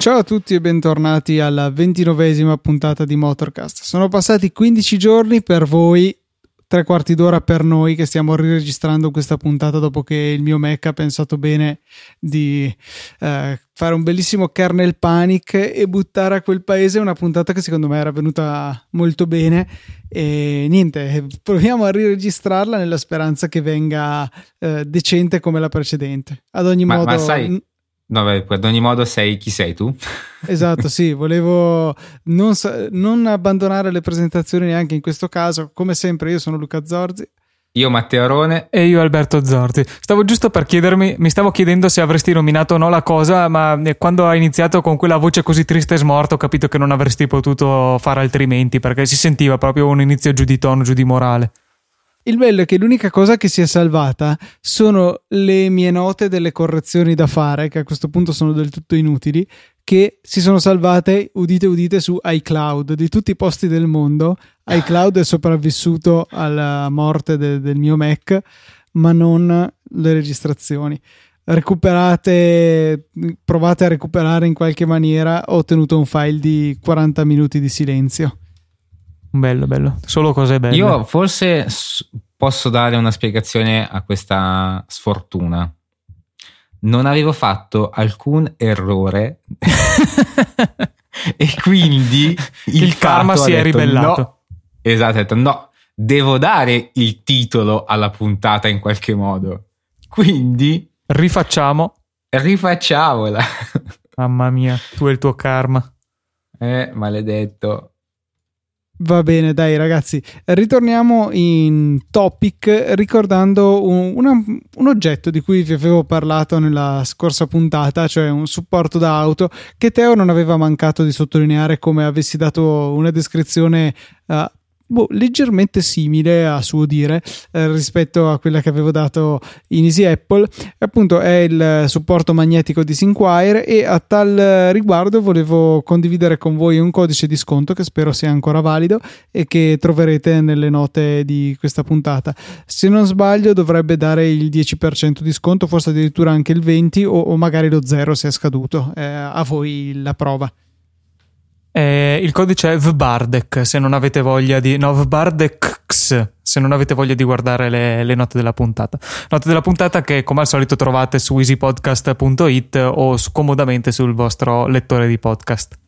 Ciao a tutti e bentornati alla ventinovesima puntata di Motorcast. Sono passati 15 giorni per voi, tre quarti d'ora per noi che stiamo riregistrando questa puntata dopo che il mio Mac ha pensato bene di eh, fare un bellissimo kernel panic e buttare a quel paese una puntata che secondo me era venuta molto bene e niente, proviamo a riregistrarla nella speranza che venga eh, decente come la precedente. Ad ogni ma, modo... Ma sai, No, beh, ad ogni modo sei chi sei tu. Esatto, sì, volevo non, non, abbandonare le presentazioni neanche in questo caso. Come sempre, io sono Luca Zorzi. Io Matteo Arone. E io Alberto Zorzi. Stavo giusto per chiedermi, mi stavo chiedendo se avresti nominato o no la cosa, ma eh, quando ha iniziato con quella voce così triste e smorta ho capito che non avresti potuto fare altrimenti, perché si sentiva proprio un inizio giù di tono, giù di morale. Il bello è che l'unica cosa che si è salvata sono le mie note delle correzioni da fare, che a questo punto sono del tutto inutili, che si sono salvate, udite udite, su iCloud. Di tutti i posti del mondo, iCloud è sopravvissuto alla morte de- del mio Mac, ma non le registrazioni. Recuperate, provate a recuperare in qualche maniera. Ho ottenuto un file di 40 minuti di silenzio. Bello, bello. Solo cose belle. Io forse posso dare una spiegazione a questa sfortuna. Non avevo fatto alcun errore e quindi il, il karma si è ribellato. No. Esatto, ha detto no, devo dare il titolo alla puntata in qualche modo. Quindi rifacciamo. Rifacciamola. Mamma mia, tu e il tuo karma. Eh, maledetto. Va bene, dai ragazzi, ritorniamo in topic ricordando un, una, un, oggetto di cui vi avevo parlato nella scorsa puntata, cioè un supporto da auto che Teo non aveva mancato di sottolineare come avessi dato una descrizione uh, boh, leggermente simile a suo dire eh, rispetto a quella che avevo dato in Easy Apple. Appunto è il supporto magnetico di Sinquire e a tal riguardo volevo condividere con voi un codice di sconto che spero sia ancora valido e che troverete nelle note di questa puntata. Se non sbaglio dovrebbe dare il 10% di sconto, forse addirittura anche il 20% o, o magari lo 0 se è scaduto. Eh, a voi la prova. Eh, il codice è VBARDEC se non avete voglia di... No, VBARDEX se non avete voglia di guardare le, le, note della puntata. Note della puntata che come al solito trovate su easypodcast.it o comodamente sul vostro lettore di podcast.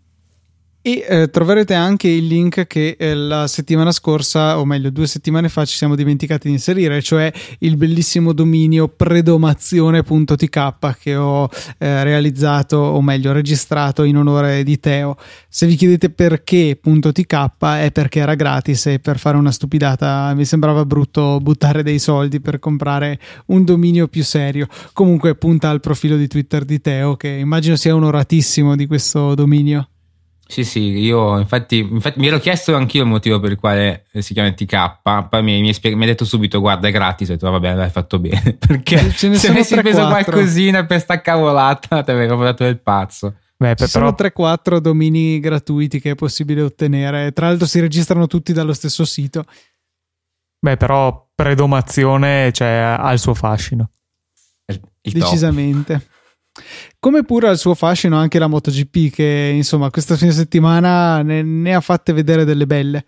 E eh, troverete anche il link che eh, la settimana scorsa, o meglio due settimane fa, ci siamo dimenticati di inserire, cioè il bellissimo dominio predomazione.tk che ho eh, realizzato, o meglio registrato in onore di Teo. Se vi chiedete perché .tk è perché era gratis e per fare una stupidata mi sembrava brutto buttare dei soldi per comprare un dominio più serio. Comunque punta al profilo di Twitter di Teo che immagino sia onoratissimo di questo dominio. Sì, sì, io infatti, infatti, mi ero chiesto anch'io il motivo per il quale si chiama TK, poi mi, mi, mi ha detto subito guarda è gratis, ho detto va bene, l'hai fatto bene, perché Ce ne se avessi preso qualcosina per sta cavolata ti avevo dato del pazzo. Beh, Ci però... sono 3-4 domini gratuiti che è possibile ottenere, tra l'altro si registrano tutti dallo stesso sito. Beh, però predomazione cioè, ha il suo fascino. Il, il Decisamente. Come pure al suo fascino anche la MotoGP che insomma questa fine settimana ne, ne ha fatte vedere delle belle.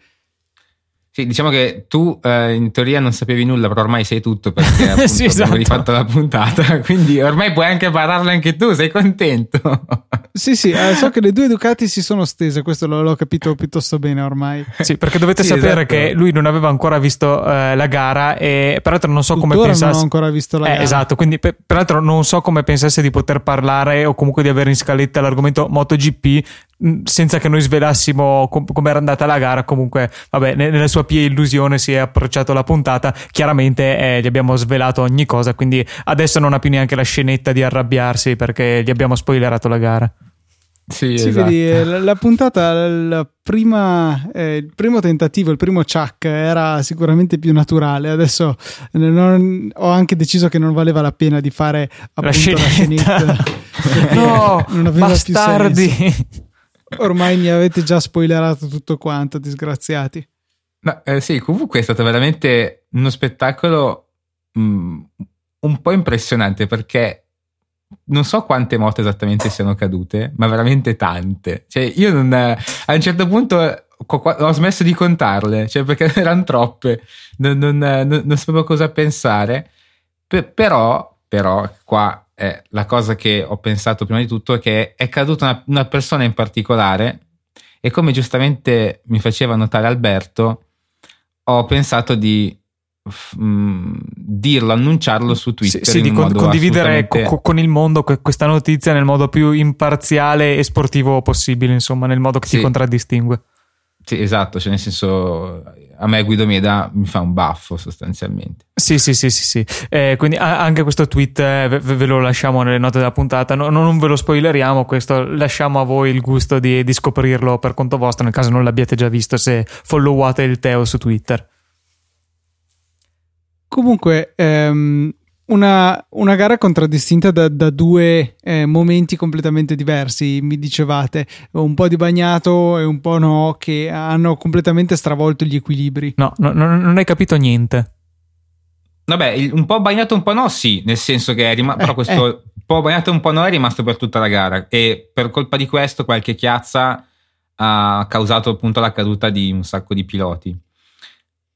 Sì, diciamo che tu eh, in teoria non sapevi nulla, però ormai sai tutto perché appunto, sì, esatto. abbiamo rifatto la puntata, quindi ormai puoi anche parlarne anche tu, sei contento? sì, sì, eh, so che le due Ducati si sono stese, questo l'ho, l'ho capito piuttosto bene ormai. Sì, perché dovete sì, sapere esatto. che lui non aveva ancora visto eh, la gara e peraltro non so Tuttora come pensasse... non ho ancora visto la eh, gara. Esatto, quindi per, peraltro non so come pensasse di poter parlare o comunque di avere in scaletta l'argomento MotoGP senza che noi svelassimo com- come era andata la gara, comunque, vabbè, nella sua pia illusione si è approcciato alla puntata. Chiaramente eh, gli abbiamo svelato ogni cosa, quindi adesso non ha più neanche la scenetta di arrabbiarsi perché gli abbiamo spoilerato la gara. Sì, sì esatto. vedi, la, la, puntata, la prima, eh, il primo tentativo, il primo chuck era sicuramente più naturale. Adesso non, ho anche deciso che non valeva la pena di fare appunto la scenetta. La scenetta. no, non aveva bastardi. Più senso. Ormai mi avete già spoilerato tutto quanto, disgraziati. No, eh, sì, comunque è stato veramente uno spettacolo mh, mm, un po' impressionante perché non so quante moto esattamente siano cadute, ma veramente tante. Cioè, io non, a un certo punto ho smesso di contarle, cioè perché erano troppe, non, non, non, non sapevo cosa pensare. P- però, però, qua è la cosa che ho pensato prima di tutto è che è caduta una, una persona in particolare e come giustamente mi faceva notare Alberto, ho pensato di Mm, dirlo, annunciarlo su Twitter. Sì, sì di condividere assolutamente... con il mondo questa notizia nel modo più imparziale e sportivo possibile, insomma, nel modo che sì. ti contraddistingue. Sì, esatto, cioè nel senso a me Guido Mieda mi fa un baffo sostanzialmente. Sì, sì, sì, sì, sì. Eh, quindi anche questo tweet eh, ve, ve, lo lasciamo nelle note della puntata, no, non ve lo spoileriamo, questo lasciamo a voi il gusto di, di scoprirlo per conto vostro, nel caso non l'abbiate già visto se followate il Teo su Twitter. Comunque, ehm, una, una, gara contraddistinta da, da due eh, momenti completamente diversi, mi dicevate, un po' di bagnato e un po' no, che hanno completamente stravolto gli equilibri. No, no, no non hai capito niente. Vabbè, un po' bagnato un po' no, sì, nel senso che è rimasto, eh, però questo eh. un po' bagnato un po' no è rimasto per tutta la gara e per colpa di questo qualche chiazza ha causato appunto la caduta di un sacco di piloti.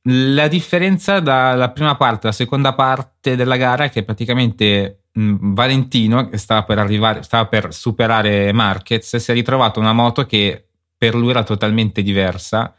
La differenza dalla prima parte alla seconda parte della gara è che praticamente mh, Valentino, che stava per, arrivare, stava per superare Marquez, si è ritrovato una moto che per lui era totalmente diversa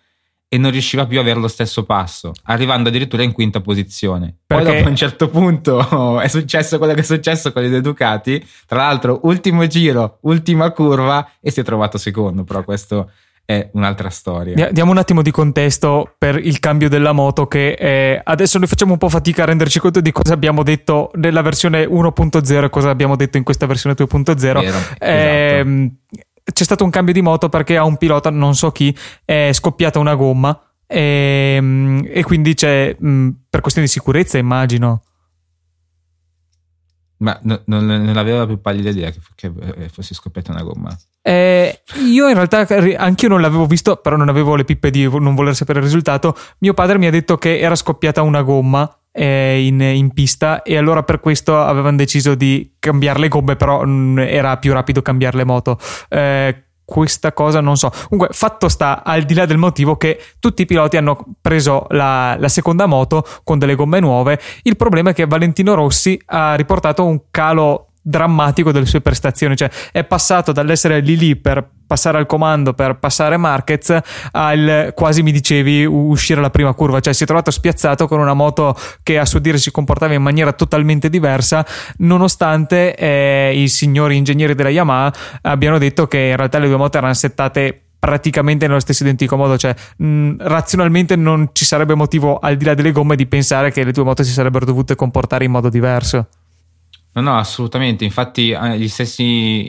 e non riusciva più ad avere lo stesso passo, arrivando addirittura in quinta posizione. Perché? Poi dopo a un certo punto è successo quello che è successo con i Ducati, tra l'altro ultimo giro, ultima curva e si è trovato secondo, però questo è un'altra storia. Diamo un attimo di contesto per il cambio della moto che è... adesso noi facciamo un po' fatica a renderci conto di cosa abbiamo detto nella versione 1.0 e cosa abbiamo detto in questa versione 2.0. Vero, eh, esatto. C'è stato un cambio di moto perché a un pilota, non so chi, è scoppiata una gomma e, ehm, e quindi c'è per questioni di sicurezza immagino ma no, non, non aveva più pallida idea che, che eh, fosse scoppiata una gomma. Eh, io in realtà anch'io non l'avevo visto, però non avevo le pippe di non voler sapere il risultato. Mio padre mi ha detto che era scoppiata una gomma eh, in, in, pista e allora per questo avevano deciso di cambiare le gomme, però mh, mm, era più rapido cambiare le moto. Eh, questa cosa non so. Comunque, fatto sta al di là del motivo che tutti i piloti hanno preso la, la, seconda moto con delle gomme nuove. Il problema è che Valentino Rossi ha riportato un calo drammatico delle sue prestazioni, cioè è passato dall'essere lì lì per passare al comando per passare Marquez al quasi mi dicevi uscire alla prima curva, cioè si è trovato spiazzato con una moto che a suo dire si comportava in maniera totalmente diversa, nonostante eh, i signori ingegneri della Yamaha abbiano detto che in realtà le due moto erano settate praticamente nello stesso identico modo, cioè mh, razionalmente non ci sarebbe motivo al di là delle gomme di pensare che le due moto si sarebbero dovute comportare in modo diverso. No, no, assolutamente. Infatti, eh, gli stessi,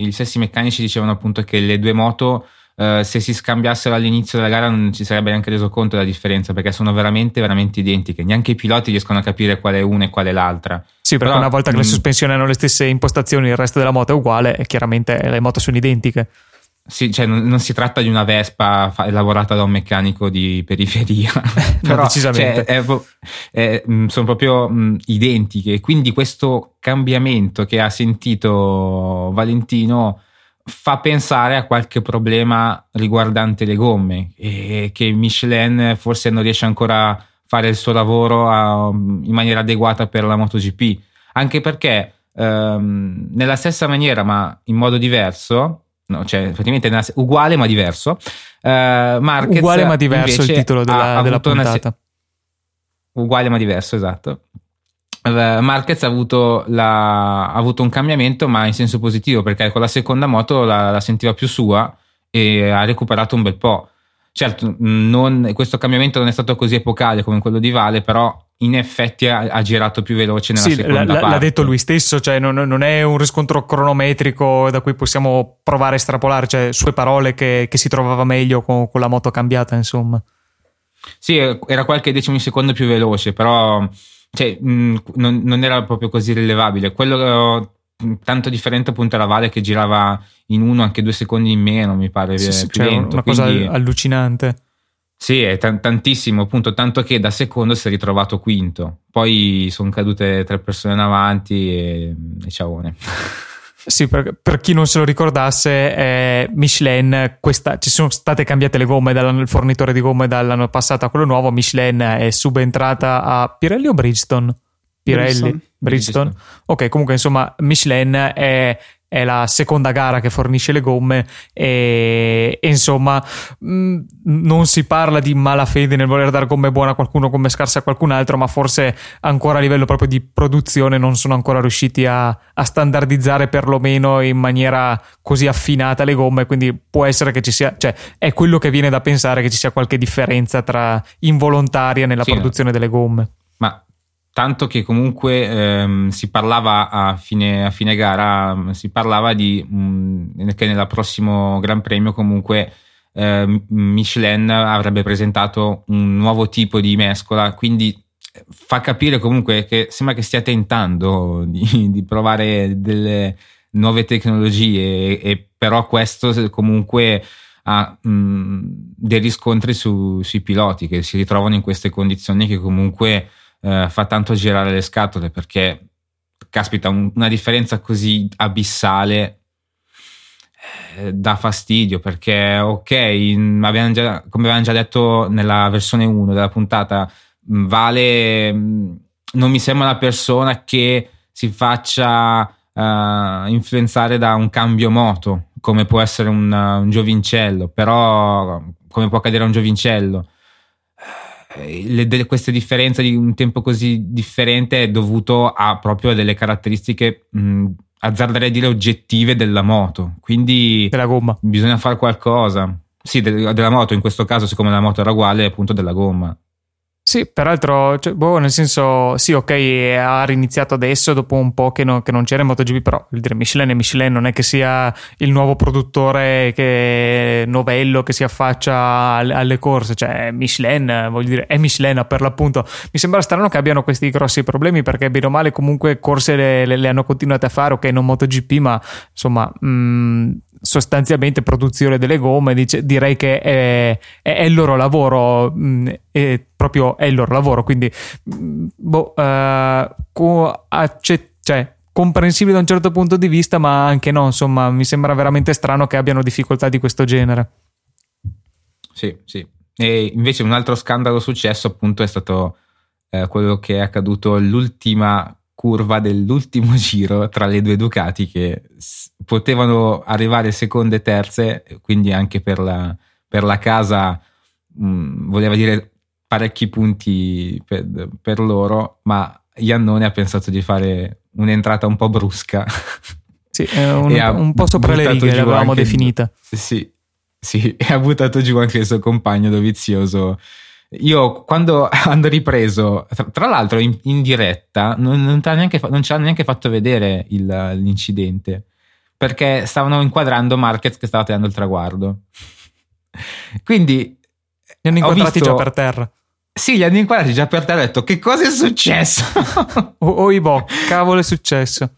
gli stessi meccanici dicevano appunto che le due moto, eh, se si scambiassero all'inizio della gara, non ci sarebbe neanche reso conto della differenza perché sono veramente, veramente identiche. Neanche i piloti riescono a capire qual è una e qual è l'altra. Sì, perché Però, una volta che mh, le mm, sospensioni hanno le stesse impostazioni, il resto della moto è uguale e chiaramente le moto sono identiche. Sì, cioè non, non, si tratta di una Vespa fa, lavorata da un meccanico di periferia, però decisamente. Cioè, è, è, mm, sono proprio mh, mm, identiche. Quindi questo cambiamento che ha sentito Valentino fa pensare a qualche problema riguardante le gomme e che Michelin forse non riesce ancora a fare il suo lavoro a, in maniera adeguata per la MotoGP. Anche perché ehm, nella stessa maniera, ma in modo diverso no, cioè praticamente uguale ma diverso. Uh, Marquez uguale ma diverso il titolo della, ha, della puntata. Se- uguale ma diverso, esatto. Uh, Marquez ha avuto, la, ha avuto, un cambiamento, ma in senso positivo, perché con la seconda moto la, la sentiva più sua e ha recuperato un bel po'. Certo, non, questo cambiamento non è stato così epocale come quello di Vale, però in effetti ha, ha, girato più veloce nella sì, seconda l- parte. L'ha detto lui stesso, cioè non, non, è un riscontro cronometrico da cui possiamo provare a estrapolare, cioè sue parole che, che si trovava meglio con, con, la moto cambiata, insomma. Sì, era qualche decimo di secondo più veloce, però cioè, mh, non, non, era proprio così rilevabile. Quello mh, tanto differente appunto era Vale che girava in uno anche due secondi in meno, mi pare. Sì, sì, più cioè lento, una quindi... cosa allucinante. Sì, è t- tantissimo, appunto, tanto che da secondo si è ritrovato quinto. Poi sono cadute tre persone in avanti e, e ciaone. Sì, per, per, chi non se lo ricordasse, eh, Michelin, questa, ci sono state cambiate le gomme dal fornitore di gomme dall'anno passato a quello nuovo. Michelin è subentrata a Pirelli o Bridgestone? Pirelli, Bridgestone. Bridgestone. Ok, comunque insomma, Michelin è è la seconda gara che fornisce le gomme e, e insomma mh, mm, non si parla di malafede nel voler dare gomme buone a qualcuno, gomme scarse a qualcun altro, ma forse ancora a livello proprio di produzione non sono ancora riusciti a, a standardizzare perlomeno in maniera così affinata le gomme, quindi può essere che ci sia, cioè è quello che viene da pensare che ci sia qualche differenza tra involontaria nella sì, produzione delle gomme. Ma tanto che comunque ehm, si parlava a fine, a fine, gara, si parlava di mh, mm, che nel prossimo Gran Premio comunque eh, Michelin avrebbe presentato un nuovo tipo di mescola, quindi eh, fa capire comunque che sembra che stia tentando di, di provare delle nuove tecnologie e, e però questo comunque ha mh, mm, dei riscontri su, sui piloti che si ritrovano in queste condizioni che comunque eh, fa tanto girare le scatole perché, caspita, un, una differenza così abissale eh, dà fastidio perché, ok, in, già, come avevamo già detto nella versione 1 della puntata, Vale non mi sembra una persona che si faccia uh, influenzare da un cambio moto come può essere un, un giovincello, però come può accadere a un giovincello le, delle, queste differenze di un tempo così differente è dovuto a proprio delle caratteristiche mh, azzarderei a dire oggettive della moto. Quindi della gomma. bisogna fare qualcosa. Sì de- della moto in questo caso siccome la moto era uguale appunto della gomma sì, peraltro, cioè, boh, nel senso, sì, ok, ha riniziato adesso dopo un po' che, no, che non c'era in MotoGP, però il dire Michelin e Michelin non è che sia il nuovo produttore che, novello che si affaccia alle, alle, corse, cioè Michelin, voglio dire, è Michelin per l'appunto. Mi sembra strano che abbiano questi grossi problemi perché bene o male comunque corse le, le, le hanno continuate a fare, ok, non MotoGP, ma insomma... Mh, mm, sostanzialmente produzione delle gomme, dice, direi che è, è, è, il loro lavoro, mh, mm, è proprio è il loro lavoro, quindi mh, mm, boh, uh, co- accett- cioè, comprensibile da un certo punto di vista, ma anche no, insomma, mi sembra veramente strano che abbiano difficoltà di questo genere. Sì, sì. E invece un altro scandalo successo appunto è stato eh, quello che è accaduto l'ultima curva dell'ultimo giro tra le due Ducati che potevano arrivare seconde e terze, quindi anche per la, per la casa mh, mm, voleva dire parecchi punti per, per, loro, ma Iannone ha pensato di fare un'entrata un po' brusca. Sì, un, un po' sopra le righe l'avevamo definita. Sì, sì, e ha buttato giù anche il suo compagno dovizioso io quando hanno ripreso, tra, l'altro in, in diretta, non, non, neanche, non, ci hanno neanche fatto vedere il, l'incidente perché stavano inquadrando Marquez che stava tenendo il traguardo. Quindi li hanno inquadrati visto, già per terra. Sì, li hanno inquadrati già per terra. Ho detto che cosa è successo? o, o i boh, cavolo è successo.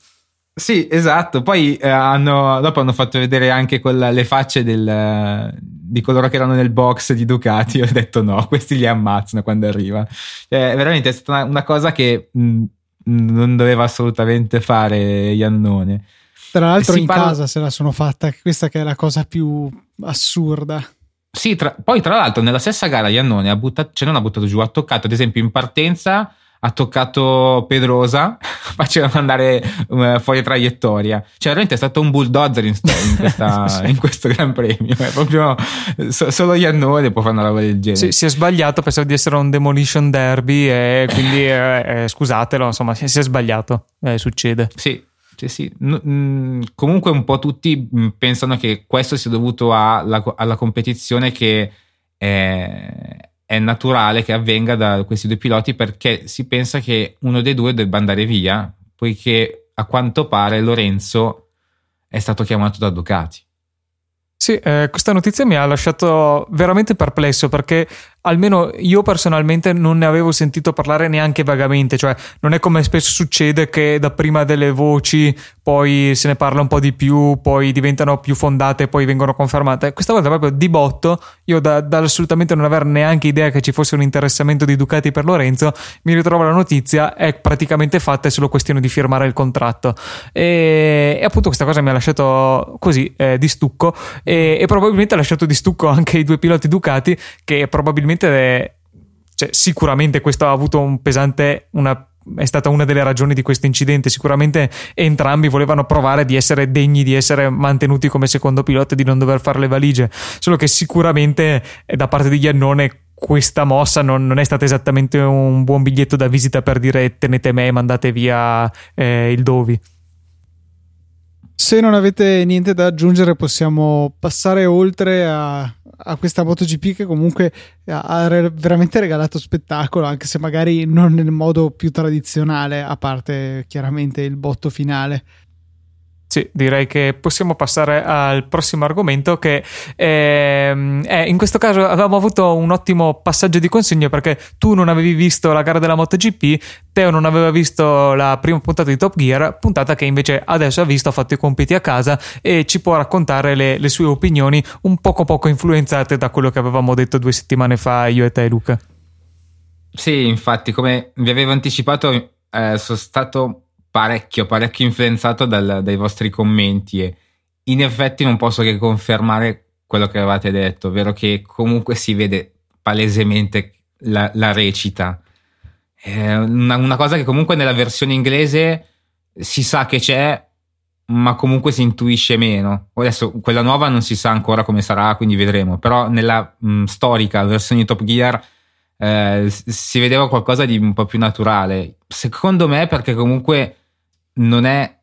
Sì, esatto. Poi eh, hanno, dopo hanno fatto vedere anche quella, le facce del, di coloro che erano nel box di Ducati. Ho detto no, questi li ammazzano quando arriva. Cioè, veramente è stata una, una cosa che mh, non doveva assolutamente fare Iannone. Tra l'altro in parla... casa se la sono fatta, questa che è la cosa più assurda. Sì, tra, poi tra l'altro nella stessa gara Iannone ha buttato, cioè non ha buttato giù, ha toccato ad esempio in partenza ha toccato Pedrosa facendo andare uh, fuori traiettoria. Cioè, veramente è stato un bulldozer in, in, questa, sì. in questo Gran Premio. È proprio so, solo Iannone può fare una roba del genere. Sì, si è sbagliato, pensavo di essere un demolition derby e quindi eh, eh, scusatelo, insomma, si, si è sbagliato. Eh, succede. Sì. Sì, sì. N- comunque un po' tutti pensano che questo sia dovuto alla, alla competizione che è, è naturale che avvenga da questi due piloti perché si pensa che uno dei due debba andare via, poiché a quanto pare Lorenzo è stato chiamato da Ducati. Sì, eh, questa notizia mi ha lasciato veramente perplesso perché almeno io personalmente non ne avevo sentito parlare neanche vagamente, cioè non è come spesso succede che da prima delle voci poi se ne parla un po' di più, poi diventano più fondate poi vengono confermate. Questa volta proprio di botto, io da, da assolutamente non aver neanche idea che ci fosse un interessamento di Ducati per Lorenzo, mi ritrovo la notizia, è praticamente fatta, è solo questione di firmare il contratto. E, e appunto questa cosa mi ha lasciato così eh, di stucco e, e probabilmente ha lasciato di stucco anche i due piloti Ducati che probabilmente probabilmente cioè, sicuramente questo ha avuto un pesante una è stata una delle ragioni di questo incidente. Sicuramente entrambi volevano provare di essere degni di essere mantenuti come secondo pilota e di non dover fare le valigie. Solo che sicuramente eh, da parte di Iannone questa mossa non, non, è stata esattamente un buon biglietto da visita per dire tenete me e mandate via eh, il Dovi. Se non avete niente da aggiungere, possiamo passare oltre a, a questa MotoGP che comunque ha veramente regalato spettacolo, anche se magari non nel modo più tradizionale, a parte chiaramente il botto finale. Sì, direi che possiamo passare al prossimo argomento che ehm, è, in questo caso avevamo avuto un ottimo passaggio di consegna perché tu non avevi visto la gara della MotoGP, Teo non aveva visto la prima puntata di Top Gear, puntata che invece adesso ha visto, ha fatto i compiti a casa e ci può raccontare le, le sue opinioni un poco poco influenzate da quello che avevamo detto due settimane fa io e te Luca. Sì, infatti come vi avevo anticipato eh, sono stato parecchio, parecchio influenzato dal, dai vostri commenti e in effetti non posso che confermare quello che avevate detto, ovvero che comunque si vede palesemente la, la recita. È una, una, cosa che comunque nella versione inglese si sa che c'è, ma comunque si intuisce meno. Adesso quella nuova non si sa ancora come sarà, quindi vedremo. Però nella mh, storica versione di Top Gear eh, si vedeva qualcosa di un po' più naturale. Secondo me, perché comunque non è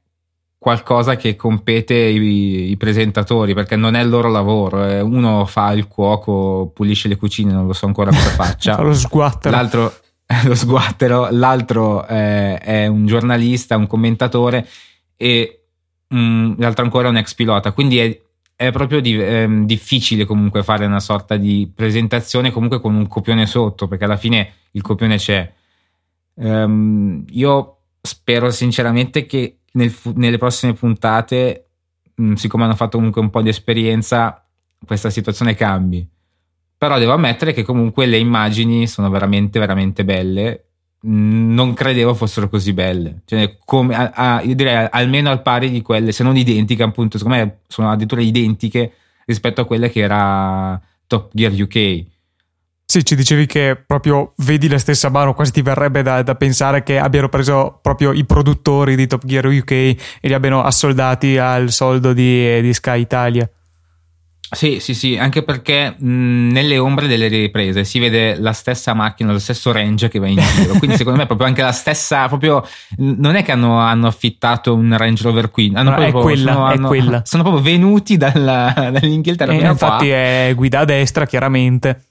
qualcosa che compete i, i, presentatori perché non è il loro lavoro. Eh, uno fa il cuoco, pulisce le cucine, non lo so ancora cosa faccia. fa lo sguattero. L'altro lo sguattero, l'altro eh, è un giornalista, un commentatore e mm, l'altro ancora è un ex pilota. Quindi è, è proprio di, eh, difficile comunque fare una sorta di presentazione comunque con un copione sotto perché alla fine il copione c'è. Um, io spero sinceramente che nel, nelle prossime puntate, mh, siccome hanno fatto comunque un po' di esperienza, questa situazione cambi. Però devo ammettere che comunque le immagini sono veramente, veramente belle. Non credevo fossero così belle. Cioè, come, a, a, io direi almeno al pari di quelle, se non identiche, appunto, secondo me sono addirittura identiche rispetto a quelle che era Top Gear UK sì, ci dicevi che proprio vedi la stessa mano, quasi ti verrebbe da, da, pensare che abbiano preso proprio i produttori di Top Gear UK e li abbiano assoldati al soldo di, di Sky Italia. Sì, sì, sì, anche perché mh, nelle ombre delle riprese si vede la stessa macchina, lo stesso range che va in giro. Quindi, secondo me, proprio anche la stessa. Proprio, non è che hanno, hanno affittato un Range Rover qui, hanno no, proprio, è quella, sono, è hanno, quella. sono proprio venuti dalla, dall'Inghilterra. E infatti, qua. è guida a destra, chiaramente.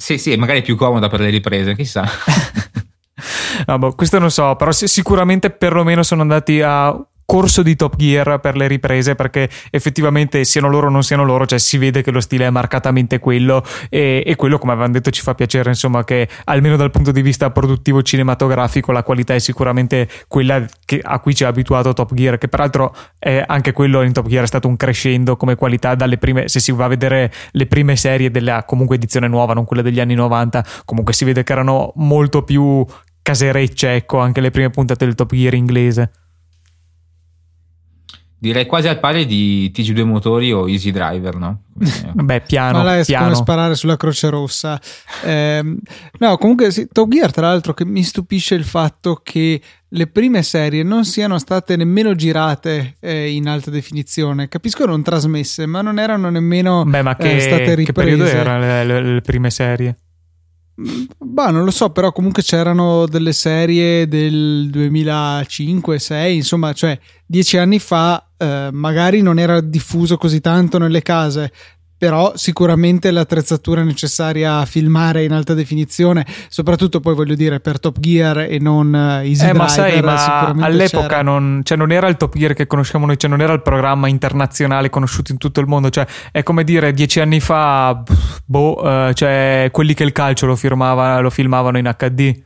Sì, sì, magari è più comoda per le riprese, chissà. no, boh, questo non so, però sicuramente perlomeno sono andati a corso di Top Gear per le riprese perché effettivamente siano loro o non siano loro cioè si vede che lo stile è marcatamente quello. E, e, quello come avevamo detto ci fa piacere insomma che almeno dal punto di vista produttivo cinematografico la qualità è sicuramente quella che, a cui ci ha abituato Top Gear che peraltro è anche quello in Top Gear è stato un crescendo come qualità dalle prime se si va a vedere le prime serie della comunque edizione nuova non quelle degli anni 90 comunque si vede che erano molto più caserecce ecco anche le prime puntate del Top Gear inglese Direi quasi al pari di TG2 motori o Easy Driver, no? Beh, piano. Ma là è piano. come sparare sulla Croce Rossa. Eh, no, comunque sì, Top Gear, tra l'altro, che mi stupisce il fatto che le prime serie non siano state nemmeno girate eh, in alta definizione. Capisco non trasmesse, ma non erano nemmeno Beh, ma che, eh, state riprese. Che periodo erano le, le, le prime serie? Bah, non lo so, però comunque c'erano delle serie del 2005-6, insomma, cioè dieci anni fa eh, magari non era diffuso così tanto nelle case, però sicuramente l'attrezzatura necessaria a filmare in alta definizione, soprattutto poi voglio dire per Top Gear e non uh, Easy eh, Driver, ma sai, ma all'epoca non, cioè non, era il Top Gear che conosciamo noi, cioè non era il programma internazionale conosciuto in tutto il mondo, cioè è come dire dieci anni fa, boh, uh, cioè quelli che il calcio lo, firmava, lo filmavano in HD.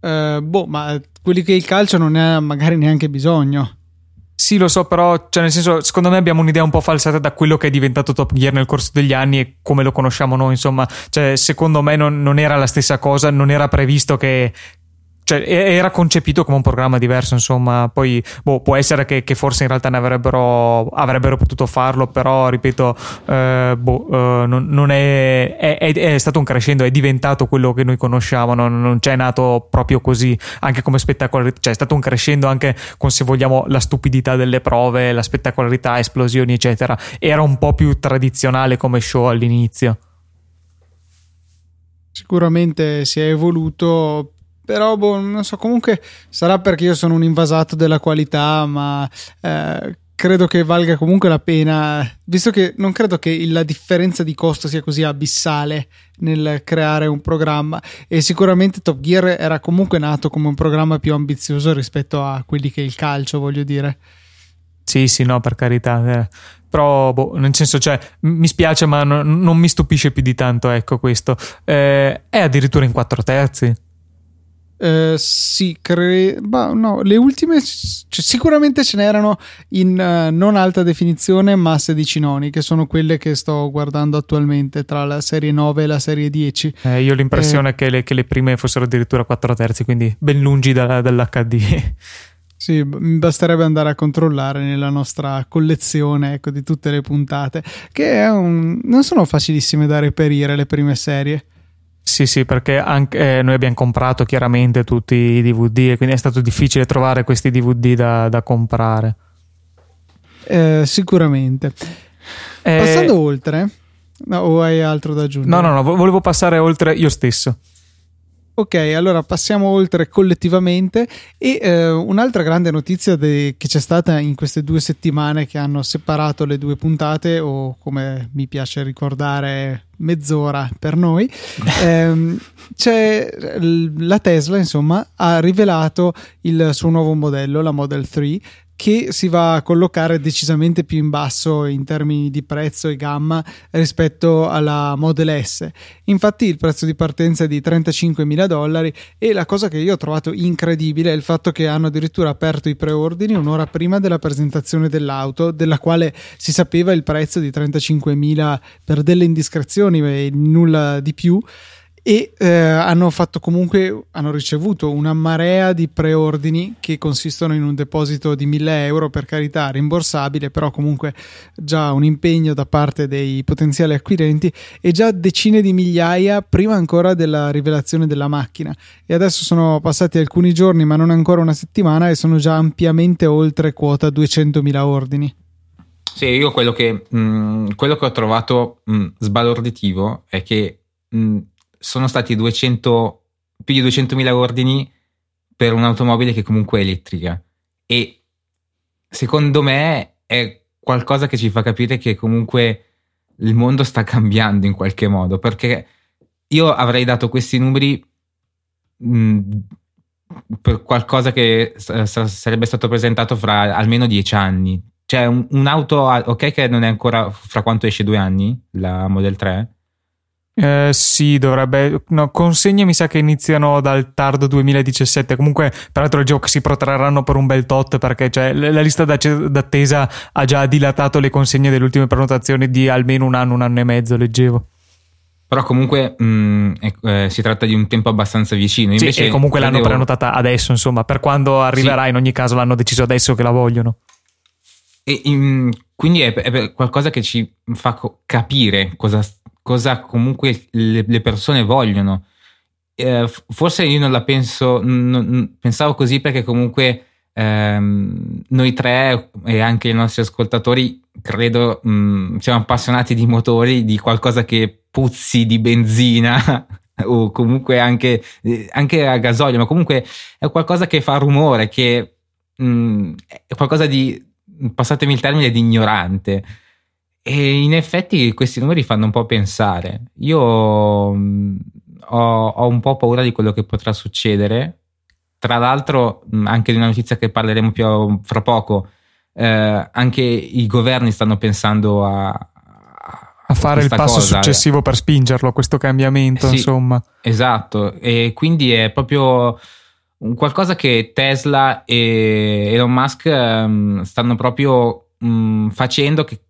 Uh, boh, ma quelli che il calcio non ne ha magari neanche bisogno. Sì, lo so, però, cioè, nel senso, secondo me abbiamo un'idea un po' falsata da quello che è diventato Top Gear nel corso degli anni e come lo conosciamo noi. Insomma, cioè, secondo me non, non era la stessa cosa, non era previsto che, cioè, era concepito come un programma diverso, insomma. Poi boh, può essere che, che, forse in realtà ne avrebbero, avrebbero potuto farlo, però ripeto, eh, boh, eh, non, non è, è, è, stato un crescendo, è diventato quello che noi conosciamo, non, non c'è nato proprio così, anche come spettacolarità. Cioè, è stato un crescendo anche con, se vogliamo, la stupidità delle prove, la spettacolarità, esplosioni, eccetera. Era un po' più tradizionale come show all'inizio. Sicuramente si è evoluto però boh, non so comunque sarà perché io sono un invasato della qualità ma eh, credo che valga comunque la pena visto che non credo che la differenza di costo sia così abissale nel creare un programma. E sicuramente Top Gear era comunque nato come un programma più ambizioso rispetto a quelli che è il calcio voglio dire. Sì sì no per carità eh. però boh, nel senso cioè mi spiace ma non, non mi stupisce più di tanto ecco questo. Eh, è addirittura in quattro terzi Uh, sì, cre... bah, no, le ultime cioè, sicuramente ce n'erano in uh, non alta definizione, ma 16 noni, che sono quelle che sto guardando attualmente tra la serie 9 e la serie 10. Eh, io ho l'impressione eh... che, le, che, le, prime fossero addirittura 4 terzi, quindi ben lungi da, dall'HD. Sì, mi basterebbe andare a controllare nella nostra collezione ecco, di tutte le puntate, che un... non sono facilissime da reperire le prime serie. Sì, sì, perché anche eh, noi abbiamo comprato chiaramente tutti i DVD e quindi è stato difficile trovare questi DVD da, da comprare. Eh, sicuramente. Eh, Passando oltre, no, o hai altro da aggiungere? No, no, no, volevo passare oltre io stesso. Ok, allora passiamo oltre collettivamente e eh, un'altra grande notizia de- che c'è stata in queste due settimane che hanno separato le due puntate o come mi piace ricordare mezz'ora per noi, ehm, c'è la Tesla insomma ha rivelato il suo nuovo modello, la Model 3 che si va a collocare decisamente più in basso in termini di prezzo e gamma rispetto alla Model S. Infatti il prezzo di partenza è di 35 mila dollari e la cosa che io ho trovato incredibile è il fatto che hanno addirittura aperto i preordini un'ora prima della presentazione dell'auto, della quale si sapeva il prezzo di 35 mila per delle indiscrezioni e nulla di più e eh, hanno fatto comunque hanno ricevuto una marea di preordini che consistono in un deposito di 1000 euro per carità rimborsabile però comunque già un impegno da parte dei potenziali acquirenti e già decine di migliaia prima ancora della rivelazione della macchina. E adesso sono passati alcuni giorni ma non ancora una settimana e sono già ampiamente oltre quota 200.000 ordini. Sì, io quello che, mh, mm, quello che ho trovato mh, mm, sbalorditivo è che mh, mm, sono stati 200, più di 200.000 ordini per un'automobile che comunque è elettrica. E secondo me è qualcosa che ci fa capire che comunque il mondo sta cambiando in qualche modo perché io avrei dato questi numeri per qualcosa che sarebbe stato presentato fra almeno dieci anni. Cioè un, un'auto ok che non è ancora fra quanto esce due anni la Model 3 eh, sì, dovrebbe. No, consegne mi sa che iniziano dal tardo 2017. Comunque, peraltro, il gioco si protrarranno per un bel tot perché cioè, la lista d'attesa ha già dilatato le consegne delle ultime prenotazioni di almeno un anno, un anno e mezzo. Leggevo. Però comunque mh, mm, eh, si tratta di un tempo abbastanza vicino. Invece sì, e comunque l'hanno prenotata adesso, insomma, per quando arriverà, sì. in ogni caso l'hanno deciso adesso che la vogliono. E in, quindi è, è, qualcosa che ci fa capire cosa cosa comunque le, le persone vogliono. Eh, forse io non la penso, non, pensavo così perché comunque ehm, noi tre e anche i nostri ascoltatori credo mh, mm, siamo appassionati di motori, di qualcosa che puzzi di benzina o comunque anche, eh, anche, a gasolio, ma comunque è qualcosa che fa rumore, che mh, mm, è qualcosa di, passatemi il termine, di ignorante. E in effetti questi numeri fanno un po' pensare. Io mh, ho, ho, un po' paura di quello che potrà succedere. Tra l'altro, mh, anche di una notizia che parleremo più fra poco, eh, anche i governi stanno pensando a, a fare il passo cosa. successivo per spingerlo, questo cambiamento, sì, insomma. Esatto, e quindi è proprio qualcosa che Tesla e Elon Musk um, stanno proprio um, facendo che,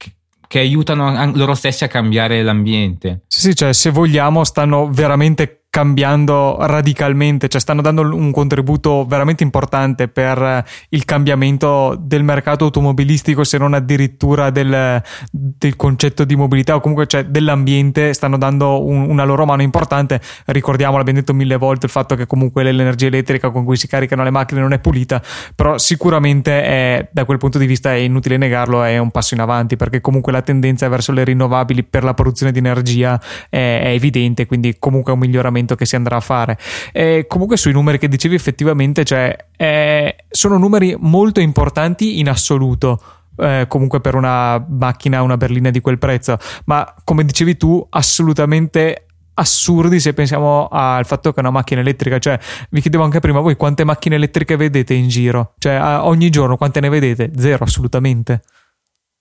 che, aiutano loro stessi a cambiare l'ambiente. Sì, sì, cioè se vogliamo stanno veramente cambiando radicalmente, cioè stanno dando un contributo veramente importante per il cambiamento del mercato automobilistico, se non addirittura del, del concetto di mobilità o comunque cioè dell'ambiente, stanno dando un, una loro mano importante. Ricordiamo, l'abbiamo detto mille volte, il fatto che comunque l'energia elettrica con cui si caricano le macchine non è pulita, però sicuramente è, da quel punto di vista è inutile negarlo, è un passo in avanti perché comunque la tendenza verso le rinnovabili per la produzione di energia è, è evidente, quindi comunque è un miglioramento investimento che si andrà a fare. E comunque sui numeri che dicevi effettivamente cioè, eh, sono numeri molto importanti in assoluto. Eh, comunque per una macchina, una berlina di quel prezzo, ma come dicevi tu, assolutamente assurdi se pensiamo al fatto che è una macchina elettrica. Cioè, vi chiedevo anche prima voi quante macchine elettriche vedete in giro? Cioè, ogni giorno quante ne vedete? Zero, assolutamente.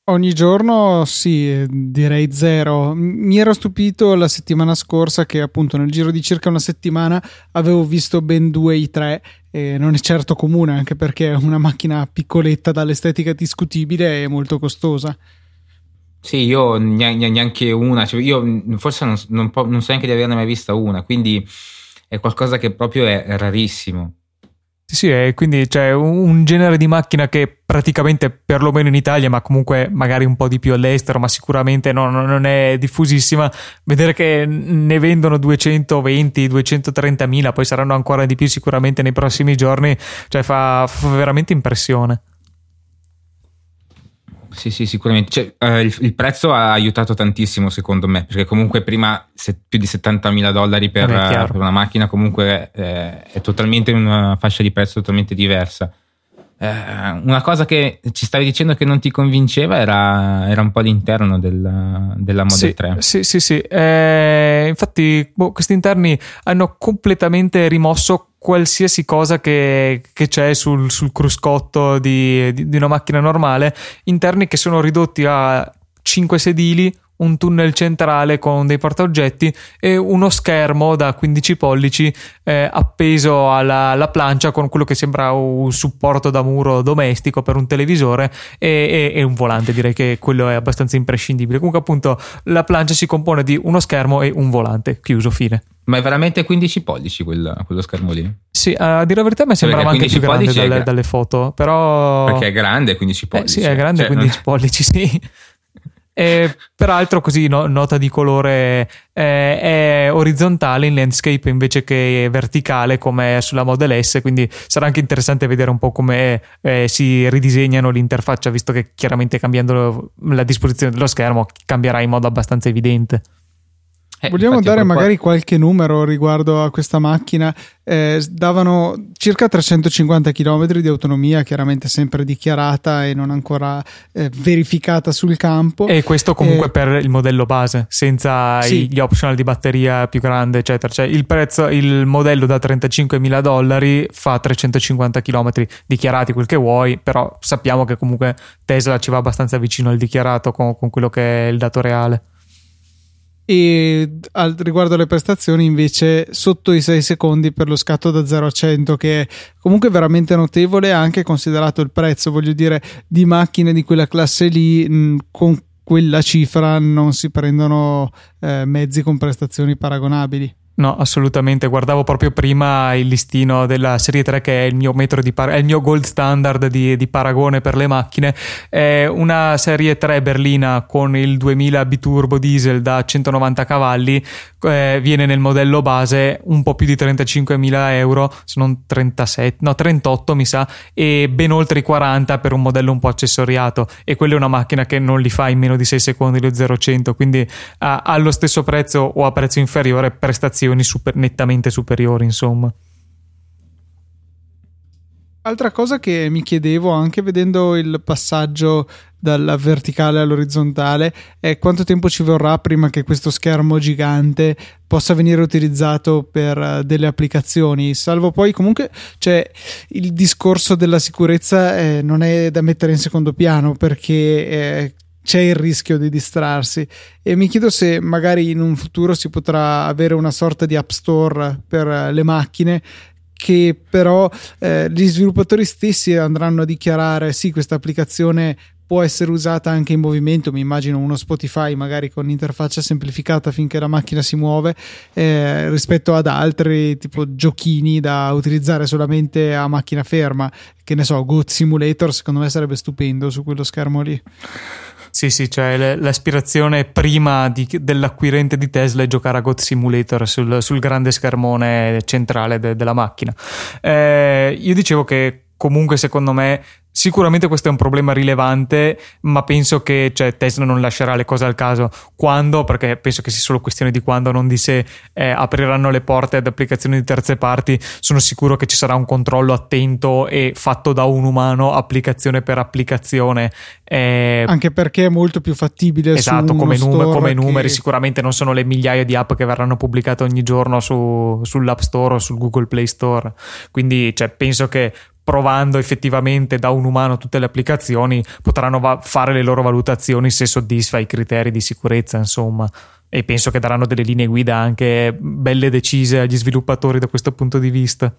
Ogni giorno sì, direi zero. Mi ero stupito la settimana scorsa che appunto nel giro di circa una settimana avevo visto ben due i3 e non è certo comune anche perché è una macchina piccoletta dall'estetica discutibile e molto costosa. Sì, io neanche una, cioè io forse non, non, non so neanche di averne mai vista una, quindi è qualcosa che proprio è rarissimo. Sì, sì, quindi c'è un genere di macchina che praticamente perlomeno in Italia, ma comunque magari un po' di più all'estero, ma sicuramente no, non è diffusissima. Vedere che ne vendono 220, 230 mila, poi saranno ancora di più sicuramente nei prossimi giorni, cioè fa, fa veramente impressione. Sì, sì, sicuramente. Cioè, eh, il, il, prezzo ha aiutato tantissimo, secondo me, perché comunque prima se, più di 70 mila dollari per, per, una macchina comunque eh, è totalmente una fascia di prezzo totalmente diversa. Eh, una cosa che ci stavi dicendo che non ti convinceva era, era un po' l'interno della, della Model sì, 3. Sì, sì, sì. Eh, infatti, boh, questi interni hanno completamente rimosso qualsiasi cosa che, che c'è sul, sul cruscotto di, di, di una macchina normale, interni che sono ridotti a 5 sedili un tunnel centrale con dei portaoggetti e uno schermo da 15 pollici eh, appeso alla, alla, plancia con quello che sembra un supporto da muro domestico per un televisore e, e, e, un volante direi che quello è abbastanza imprescindibile comunque appunto la plancia si compone di uno schermo e un volante chiuso fine ma è veramente 15 pollici quel, quello schermo lì? Sì, a dire la verità mi sembrava anche più grande dalle, dalle, foto, però... Perché è grande 15 pollici. Eh, sì, è grande cioè, 15 pollici, sì. E peraltro, così no, nota di colore eh, è orizzontale in landscape invece che verticale come sulla Model S. Quindi sarà anche interessante vedere un po' come eh, si ridisegnano l'interfaccia, visto che chiaramente cambiando la disposizione dello schermo cambierà in modo abbastanza evidente. Eh, Vogliamo dare magari qua... qualche numero riguardo a questa macchina? Eh, davano circa 350 km di autonomia, chiaramente sempre dichiarata e non ancora eh, verificata sul campo. E questo comunque per il modello base, senza sì. gli optional di batteria più grande, eccetera. Cioè il prezzo, il modello da 35.000 dollari fa 350 km dichiarati, quel che vuoi, però sappiamo che comunque Tesla ci va abbastanza vicino al dichiarato con, con quello che è il dato reale e al, riguardo alle prestazioni invece sotto i 6 secondi per lo scatto da 0 a 100 che è comunque veramente notevole anche considerato il prezzo voglio dire di macchine di quella classe lì mh, con quella cifra non si prendono eh, mezzi con prestazioni paragonabili No, assolutamente. Guardavo proprio prima il listino della serie 3, che è il mio par- è il mio gold standard di, di, paragone per le macchine. È una serie 3 berlina con il 2000 biturbo diesel da 190 cavalli. Eh, viene nel modello base un po' più di 35.000 euro, se non 37, no, 38 mi sa, e ben oltre i 40 per un modello un po' accessoriato. E quella è una macchina che non li fa in meno di 6 secondi lo 0-100, quindi ha, ha lo stesso prezzo o a prezzo inferiore prestazioni prestazioni super, nettamente superiori, insomma. Altra cosa che mi chiedevo anche vedendo il passaggio dalla verticale all'orizzontale è quanto tempo ci vorrà prima che questo schermo gigante possa venire utilizzato per eh, delle applicazioni, salvo poi comunque cioè, il discorso della sicurezza eh, non è da mettere in secondo piano perché eh, c'è il rischio di distrarsi. E mi chiedo se magari in un futuro si potrà avere una sorta di app store per le macchine che però eh, gli sviluppatori stessi andranno a dichiarare sì questa applicazione può essere usata anche in movimento mi immagino uno Spotify magari con interfaccia semplificata finché la macchina si muove eh, rispetto ad altri tipo giochini da utilizzare solamente a macchina ferma. Che ne so Goat Simulator secondo me sarebbe stupendo su quello schermo lì sì, sì, cioè l'aspirazione prima di, dell'acquirente di Tesla è giocare a God Simulator sul, sul grande schermone centrale de, della macchina. Eh, io dicevo che comunque secondo me Sicuramente questo è un problema rilevante, ma penso che cioè, Tesla non lascerà le cose al caso. Quando, perché penso che sia solo questione di quando, non di se eh, apriranno le porte ad applicazioni di terze parti, sono sicuro che ci sarà un controllo attento e fatto da un umano, applicazione per applicazione. Eh, Anche perché è molto più fattibile. Esatto, come, num- come numeri, che... sicuramente non sono le migliaia di app che verranno pubblicate ogni giorno su, sull'App Store o sul Google Play Store. Quindi cioè, penso che provando effettivamente da un umano tutte le applicazioni, potranno va- fare le loro valutazioni se soddisfa i criteri di sicurezza, insomma. E penso che daranno delle linee guida anche belle decise agli sviluppatori da questo punto di vista.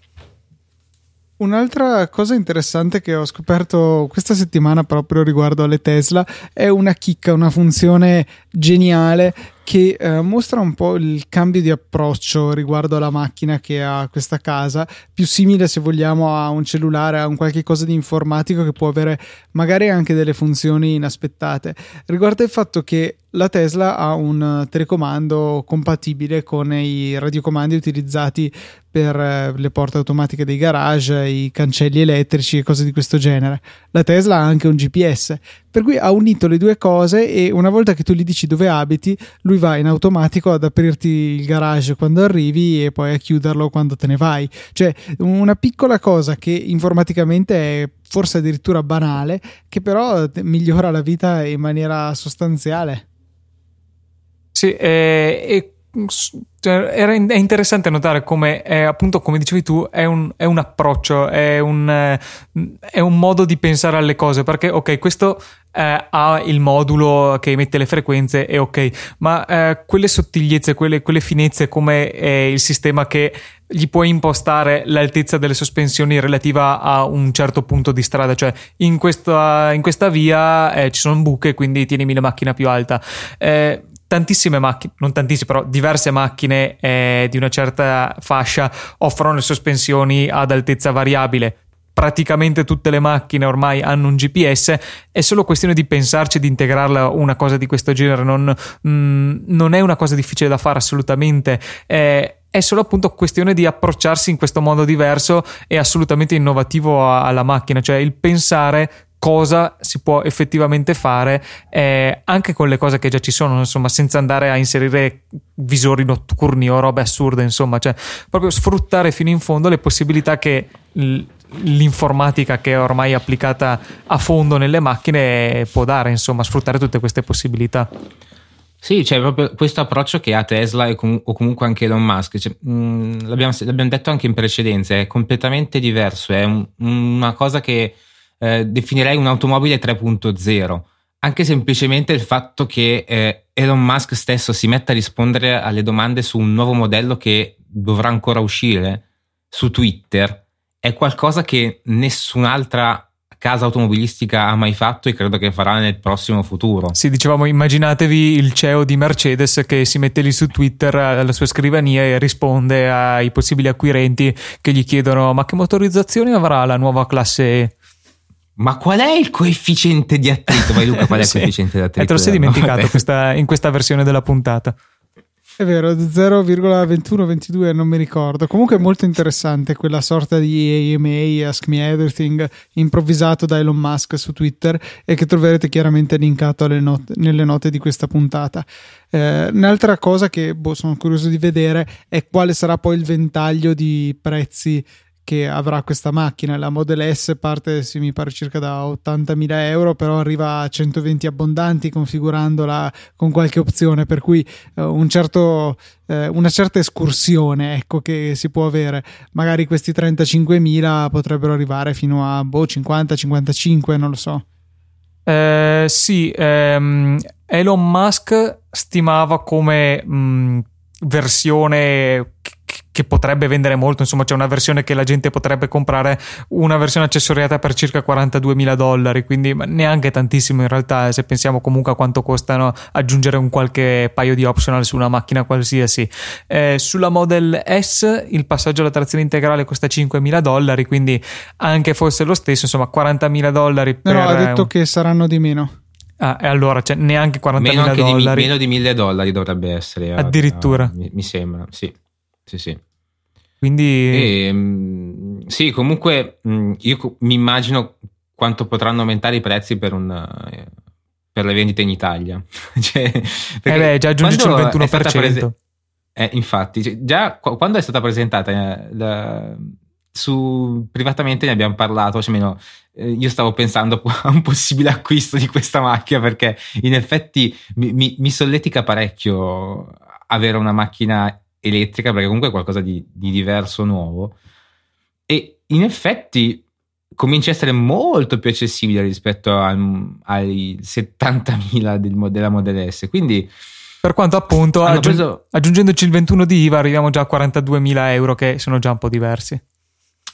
Un'altra cosa interessante che ho scoperto questa settimana proprio riguardo alle Tesla è una chicca, una funzione geniale che eh, mostra un po' il cambio di approccio riguardo alla macchina che ha questa casa, più simile se vogliamo a un cellulare, a un qualche cosa di informatico che può avere magari anche delle funzioni inaspettate. Riguarda il fatto che la Tesla ha un telecomando compatibile con i radiocomandi utilizzati per eh, le porte automatiche dei garage, i cancelli elettrici e cose di questo genere. La Tesla ha anche un GPS, per cui ha unito le due cose e una volta che tu gli dici dove abiti, lui va in automatico ad aprirti il garage quando arrivi e poi a chiuderlo quando te ne vai. Cioè, una piccola cosa che informaticamente è forse addirittura banale, che però migliora la vita in maniera sostanziale. Sì, eh, e cioè, era, è interessante notare come, è, appunto, come dicevi tu, è un, è un approccio, è un, è un, modo di pensare alle cose. Perché, ok, questo eh, ha il modulo che emette le frequenze, è ok, ma eh, quelle sottigliezze, quelle, quelle finezze, come il sistema che gli puoi impostare l'altezza delle sospensioni relativa a un certo punto di strada, cioè in questa, in questa via eh, ci sono buche, quindi tienimi la macchina più alta. Eh, tantissime macchine, non tantissime, però diverse macchine eh, di una certa fascia offrono le sospensioni ad altezza variabile. Praticamente tutte le macchine ormai hanno un GPS, è solo questione di pensarci di integrarla una cosa di questo genere, non, mm, non è una cosa difficile da fare assolutamente. Eh, è solo appunto questione di approcciarsi in questo modo diverso e assolutamente innovativo alla macchina, cioè il pensare cosa si può effettivamente fare eh, anche con le cose che già ci sono, insomma, senza andare a inserire visori notturni o robe assurde, insomma, cioè proprio sfruttare fino in fondo le possibilità che l'informatica che è ormai applicata a fondo nelle macchine può dare, insomma, sfruttare tutte queste possibilità. Sì, c'è proprio questo approccio che ha Tesla com- o comunque anche Elon Musk. Cioè, mh, mm, l'abbiamo, l'abbiamo, detto anche in precedenza, è completamente diverso, è un, una cosa che eh, definirei un'automobile 3.0. Anche semplicemente il fatto che eh, Elon Musk stesso si metta a rispondere alle domande su un nuovo modello che dovrà ancora uscire su Twitter è qualcosa che nessun'altra casa automobilistica ha mai fatto e credo che farà nel prossimo futuro. Sì, dicevamo, immaginatevi il CEO di Mercedes che si mette lì su Twitter alla sua scrivania e risponde ai possibili acquirenti che gli chiedono ma che motorizzazione avrà la nuova classe? Ma qual è il coefficiente di attrito? Vai Luca, qual è il sì. coefficiente di attrito? E te lo sei dimenticato questa, in questa versione della puntata. È vero, 0,2122 non mi ricordo. Comunque è molto interessante quella sorta di AMA, Ask Me Everything, improvvisato da Elon Musk su Twitter e che troverete chiaramente linkato note, nelle note di questa puntata. Eh, un'altra cosa che boh, sono curioso di vedere è quale sarà poi il ventaglio di prezzi che avrà questa macchina. La Model S parte, sì, mi pare, circa da 80.000 euro, però arriva a 120 abbondanti configurandola con qualche opzione, per cui eh, un certo, eh, una certa escursione ecco, che si può avere. Magari questi 35.000 potrebbero arrivare fino a boh, 50-55, non lo so. Eh, sì, ehm, Elon Musk stimava come mh, versione che potrebbe vendere molto, insomma c'è una versione che la gente potrebbe comprare, una versione accessoriata per circa 42 mila dollari, quindi neanche tantissimo in realtà, eh, se pensiamo comunque a quanto costano aggiungere un qualche paio di optional su una macchina qualsiasi. Eh, sulla Model S il passaggio alla trazione integrale costa 5 mila dollari, quindi anche fosse lo stesso, insomma 40 mila dollari. Per... No, ha detto che saranno di meno. Ah, e allora cioè, neanche 40 mila dollari. Di, meno di 1000 dollari dovrebbe essere. Eh, Addirittura. Uh, mi, mi, sembra, sì. Sì, sì. Quindi... E, mm, sì, comunque mm, io mi immagino quanto potranno aumentare i prezzi per, un, eh, per le vendite in Italia. cioè, eh beh, già aggiungici il 21%. Prese- eh, infatti, cioè, già quando è stata presentata eh, la, su, privatamente ne abbiamo parlato, cioè almeno eh, io stavo pensando a un possibile acquisto di questa macchina perché in effetti mi, mi, mi solletica parecchio avere una macchina elettrica perché comunque è qualcosa di, di diverso, nuovo. E in effetti comincia a essere molto più accessibile rispetto al, ai 70.000 del, della Model S. Quindi per quanto appunto aggiung- preso... aggiungendoci il 21 di IVA arriviamo già a 42.000 euro che sono già un po' diversi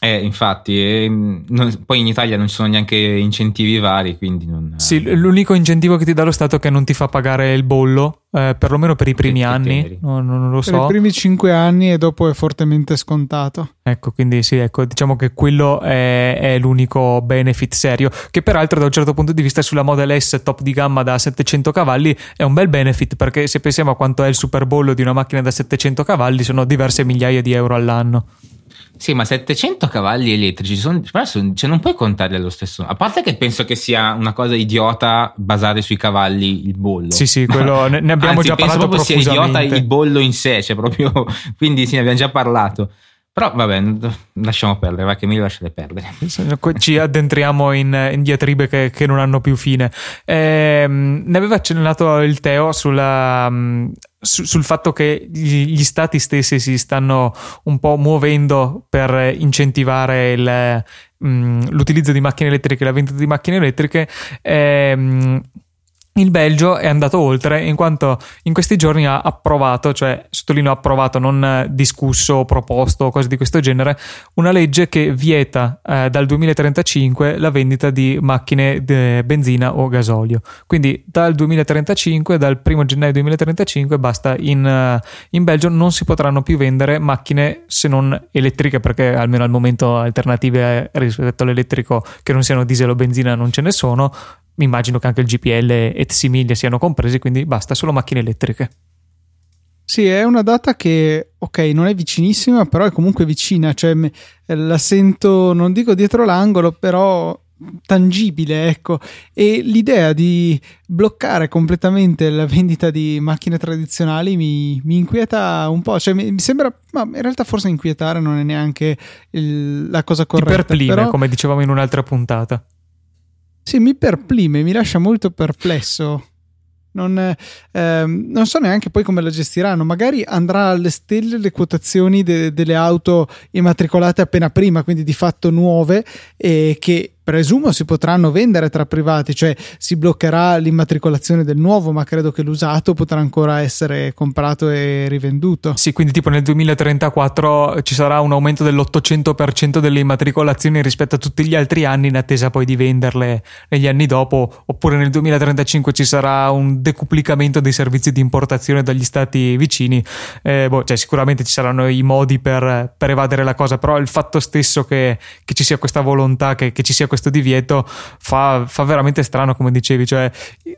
eh, infatti, eh, non, poi in Italia non ci sono neanche incentivi vari, quindi non... Sì, l'unico incentivo che ti dà lo Stato è che non ti fa pagare il bollo, eh, perlomeno per i primi anni, no, non lo so. Per i primi cinque anni e dopo è fortemente scontato. Ecco, quindi sì, ecco, diciamo che quello è, è, l'unico benefit serio, che peraltro da un certo punto di vista sulla Model S top di gamma da 700 cavalli è un bel benefit, perché se pensiamo a quanto è il super bollo di una macchina da 700 cavalli sono diverse migliaia di euro all'anno. Sì, ma 700 cavalli elettrici, sono, cioè non puoi contarli allo stesso. A parte che penso che sia una cosa idiota basare sui cavalli il bollo. Sì, sì, quello ne, ne abbiamo Anzi, già parlato proprio sia idiota il bollo in sé, cioè proprio, quindi sì, ne abbiamo già parlato. Però vabbè, lasciamo perdere, va che meglio lasciare perdere. Ci addentriamo in, in diatribe che, che, non hanno più fine. Eh, ne aveva accennato il Teo sulla, su, sul fatto che gli, gli, stati stessi si stanno un po' muovendo per incentivare il, mh, l'utilizzo di macchine elettriche e la vendita di macchine elettriche. Eh, il Belgio è andato oltre in quanto in questi giorni ha approvato, cioè sottolineo approvato, non discusso, proposto o cose di questo genere, una legge che vieta eh, dal 2035 la vendita di macchine di benzina o gasolio. Quindi dal 2035, dal 1 gennaio 2035, basta in, uh, in Belgio non si potranno più vendere macchine se non elettriche, perché almeno al momento alternative rispetto all'elettrico che non siano diesel o benzina non ce ne sono mi immagino che anche il GPL e simili siano compresi, quindi basta solo macchine elettriche. Sì, è una data che, ok, non è vicinissima, però è comunque vicina, cioè la sento, non dico dietro l'angolo, però tangibile, ecco. E l'idea di bloccare completamente la vendita di macchine tradizionali mi, mi inquieta un po', cioè mi, mi, sembra, ma in realtà forse inquietare non è neanche il, la cosa corretta. Ti perplime, però... come dicevamo in un'altra puntata. Sì, mi perplime, mi lascia molto perplesso. Non, ehm, non, so neanche poi come la gestiranno. Magari andrà alle stelle le quotazioni de- delle auto immatricolate appena prima, quindi di fatto nuove, e che presumo si potranno vendere tra privati, cioè si bloccherà l'immatricolazione del nuovo, ma credo che l'usato potrà ancora essere comprato e rivenduto. Sì, quindi tipo nel 2034 ci sarà un aumento dell'800% delle immatricolazioni rispetto a tutti gli altri anni in attesa poi di venderle negli anni dopo, oppure nel 2035 ci sarà un decuplicamento dei servizi di importazione dagli stati vicini. Eh, boh, cioè, sicuramente ci saranno i modi per, per, evadere la cosa, però il fatto stesso che, che ci sia questa volontà, che, che ci sia questo divieto fa, fa, veramente strano, come dicevi. Cioè,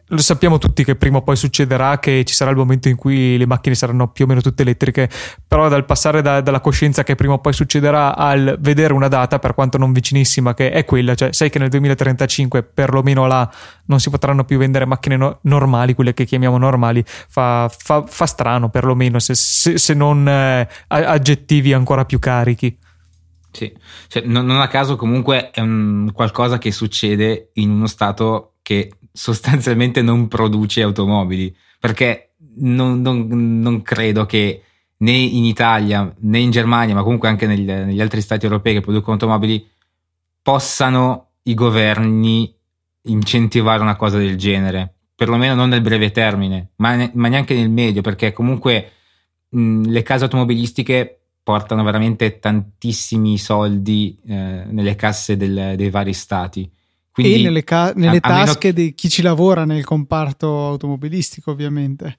lo sappiamo tutti che prima o poi succederà che ci sarà il momento in cui le macchine saranno più o meno tutte elettriche, però dal passare da, dalla coscienza che prima o poi succederà al vedere una data, per quanto non vicinissima, che è quella, cioè sai che nel 2035 perlomeno là non si potranno più vendere macchine no- normali, quelle che chiamiamo normali, fa, fa, fa strano perlomeno, se, se, se non eh, aggettivi ancora più carichi. Sì, cioè, non, non, a caso comunque è un, qualcosa che succede in uno stato che sostanzialmente non produce automobili, perché non, non, non credo che né in Italia né in Germania, ma comunque anche negli, negli altri stati europei che producono automobili, possano i governi incentivare una cosa del genere, perlomeno non nel breve termine, ma, ne, ma neanche nel medio, perché comunque mh, le case automobilistiche portano veramente tantissimi soldi eh, nelle casse del, dei vari stati. Quindi, e nelle, ca- nelle a, tasche a che... di chi ci lavora nel comparto automobilistico, ovviamente.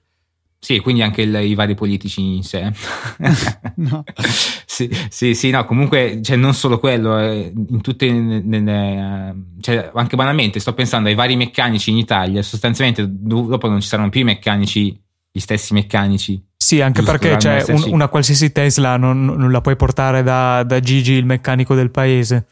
Sì, quindi anche il, i vari politici in sé. no. sì, sì, sì, no, comunque cioè, non solo quello, eh, in tutte, nelle, cioè, anche banalmente sto pensando ai vari meccanici in Italia, sostanzialmente dopo non ci saranno più i meccanici, gli stessi meccanici. Sì, anche perché cioè, un, una qualsiasi Tesla non, non la puoi portare da, da, Gigi, il meccanico del paese.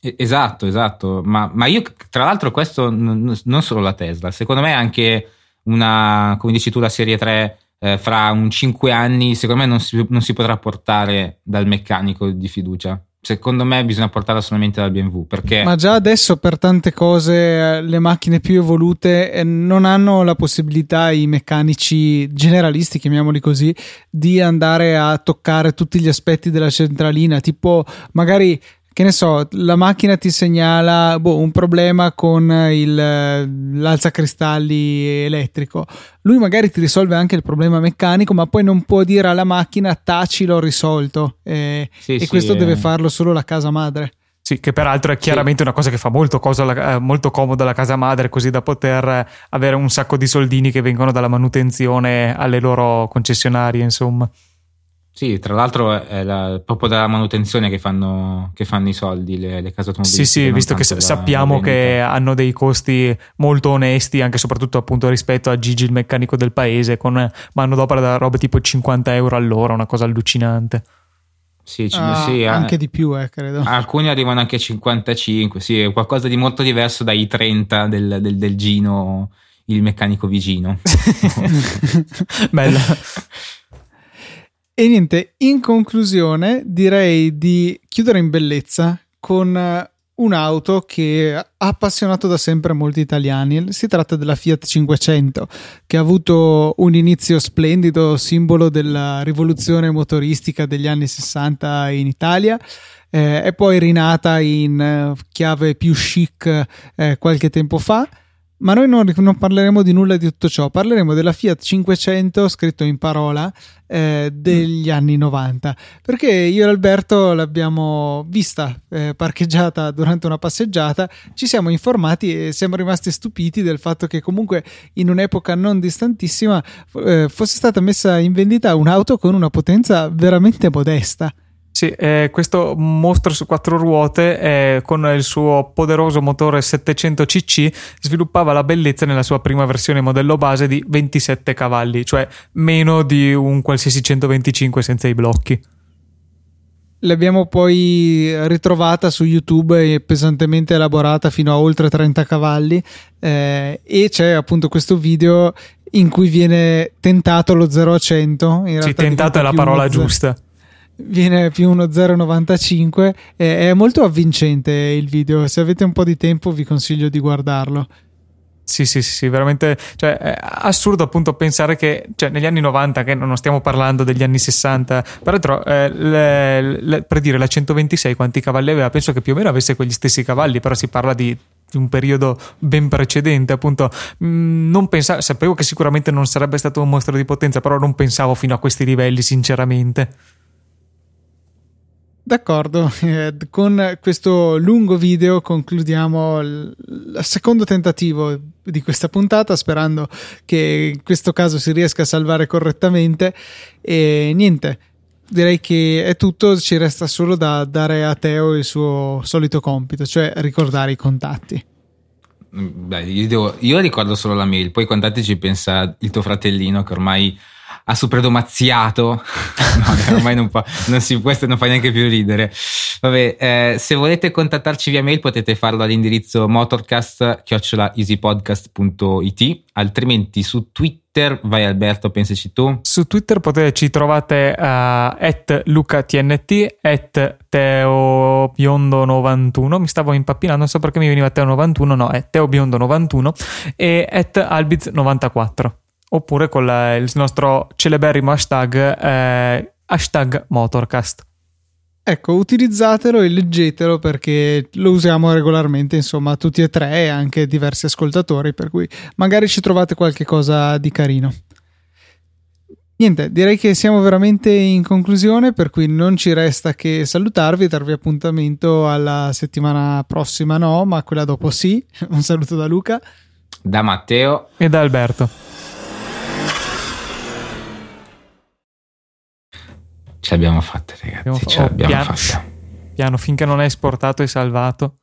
Esatto, esatto, ma, ma io tra l'altro questo non, non solo la Tesla, secondo me anche una, come dici tu, la serie 3 eh, fra un 5 anni, secondo me non si, non si, potrà portare dal meccanico di fiducia. Secondo me bisogna portarla solamente dal BMW perché... Ma già adesso per tante cose eh, le macchine più evolute eh, non hanno la possibilità, i meccanici generalisti, chiamiamoli così, di andare a toccare tutti gli aspetti della centralina, tipo magari che ne so, la macchina ti segnala boh, un problema con il, l'alzacristalli elettrico. Lui magari ti risolve anche il problema meccanico, ma poi non può dire alla macchina taci l'ho risolto. Eh, sì, e sì, questo eh. deve farlo solo la casa madre. Sì, che peraltro è chiaramente sì. una cosa che fa molto, cosa, eh, molto comoda la casa madre, così da poter avere un sacco di soldini che vengono dalla manutenzione alle loro concessionarie, insomma. Sì, tra l'altro è la, proprio dalla manutenzione che fanno, che fanno i soldi le, le, case automobilistiche. Sì, sì, visto che da, sappiamo che hanno dei costi molto onesti, anche e soprattutto appunto rispetto a Gigi, il meccanico del paese, con manodopera da roba tipo 50 euro all'ora, una cosa allucinante. Sì, ah, sì, anche eh, di più, eh, credo. Alcuni arrivano anche a 55, sì, è qualcosa di molto diverso dai 30 del, del, del Gino, il meccanico vicino. Bella. E niente, in conclusione direi di chiudere in bellezza con eh, un'auto che ha appassionato da sempre molti italiani. Si tratta della Fiat 500, che ha avuto un inizio splendido, simbolo della rivoluzione motoristica degli anni 60 in Italia. Eh, è poi rinata in eh, chiave più chic eh, qualche tempo fa ma noi non, non, parleremo di nulla di tutto ciò, parleremo della Fiat 500 scritto in parola eh, degli mm. anni 90, perché io e Alberto l'abbiamo vista eh, parcheggiata durante una passeggiata, ci siamo informati e siamo rimasti stupiti del fatto che comunque in un'epoca non distantissima eh, fosse stata messa in vendita un'auto con una potenza veramente modesta. Sì, eh, questo mostro su quattro ruote eh, con il suo poderoso motore 700 cc sviluppava la bellezza nella sua prima versione modello base di 27 cavalli, cioè meno di un qualsiasi 125 senza i blocchi. L'abbiamo poi ritrovata su YouTube e pesantemente elaborata fino a oltre 30 cavalli eh, e c'è appunto questo video in cui viene tentato lo 0 a 100. sì, tentato è la parola giusta viene più uno 0,95 è molto avvincente il video se avete un po' di tempo vi consiglio di guardarlo sì, sì, sì, veramente cioè, è assurdo appunto pensare che cioè, negli anni 90, che non stiamo parlando degli anni 60, però eh, le, le, per dire la 126 quanti cavalli aveva, penso che più o meno avesse quegli stessi cavalli, però si parla di, di un periodo ben precedente, appunto. Mm, non pensavo, sapevo che sicuramente non sarebbe stato un mostro di potenza, però non pensavo fino a questi livelli, sinceramente. D'accordo, eh, con questo lungo video concludiamo il, il secondo tentativo di questa puntata sperando che in questo caso si riesca a salvare correttamente. E niente, direi che è tutto, ci resta solo da dare a Teo il suo solito compito, cioè ricordare i contatti. Beh, io, devo, io ricordo solo la mail, poi i contatti ci pensa il tuo fratellino che ormai ha supredomazziato. no, ormai non, può, non si può, non fa neanche più ridere. Vabbè, eh, se volete contattarci via mail potete farlo all'indirizzo motorcast.easypodcast.it altrimenti su Twitter, vai Alberto, pensaci tu. Su Twitter potete, ci trovate a uh, lucatnt, at teobiondo91, mi stavo impappinando, non so perché mi veniva teo91, no, è teobiondo91 e at albiz94 oppure con la, il nostro celeberrimo hashtag eh, hashtag Motorcast. Ecco, utilizzatelo e leggetelo perché lo usiamo regolarmente, insomma, tutti e tre e anche diversi ascoltatori, per cui magari ci trovate qualche cosa di carino. Niente, direi che siamo veramente in conclusione, per cui non ci resta che salutarvi e darvi appuntamento alla settimana prossima, no, ma quella dopo sì. Un saluto da Luca, da Matteo e da Alberto. Ce l'abbiamo fatta, ragazzi. Abbiamo fa- ce l'abbiamo oh, piano, fatta. Piano finché non è esportato e salvato.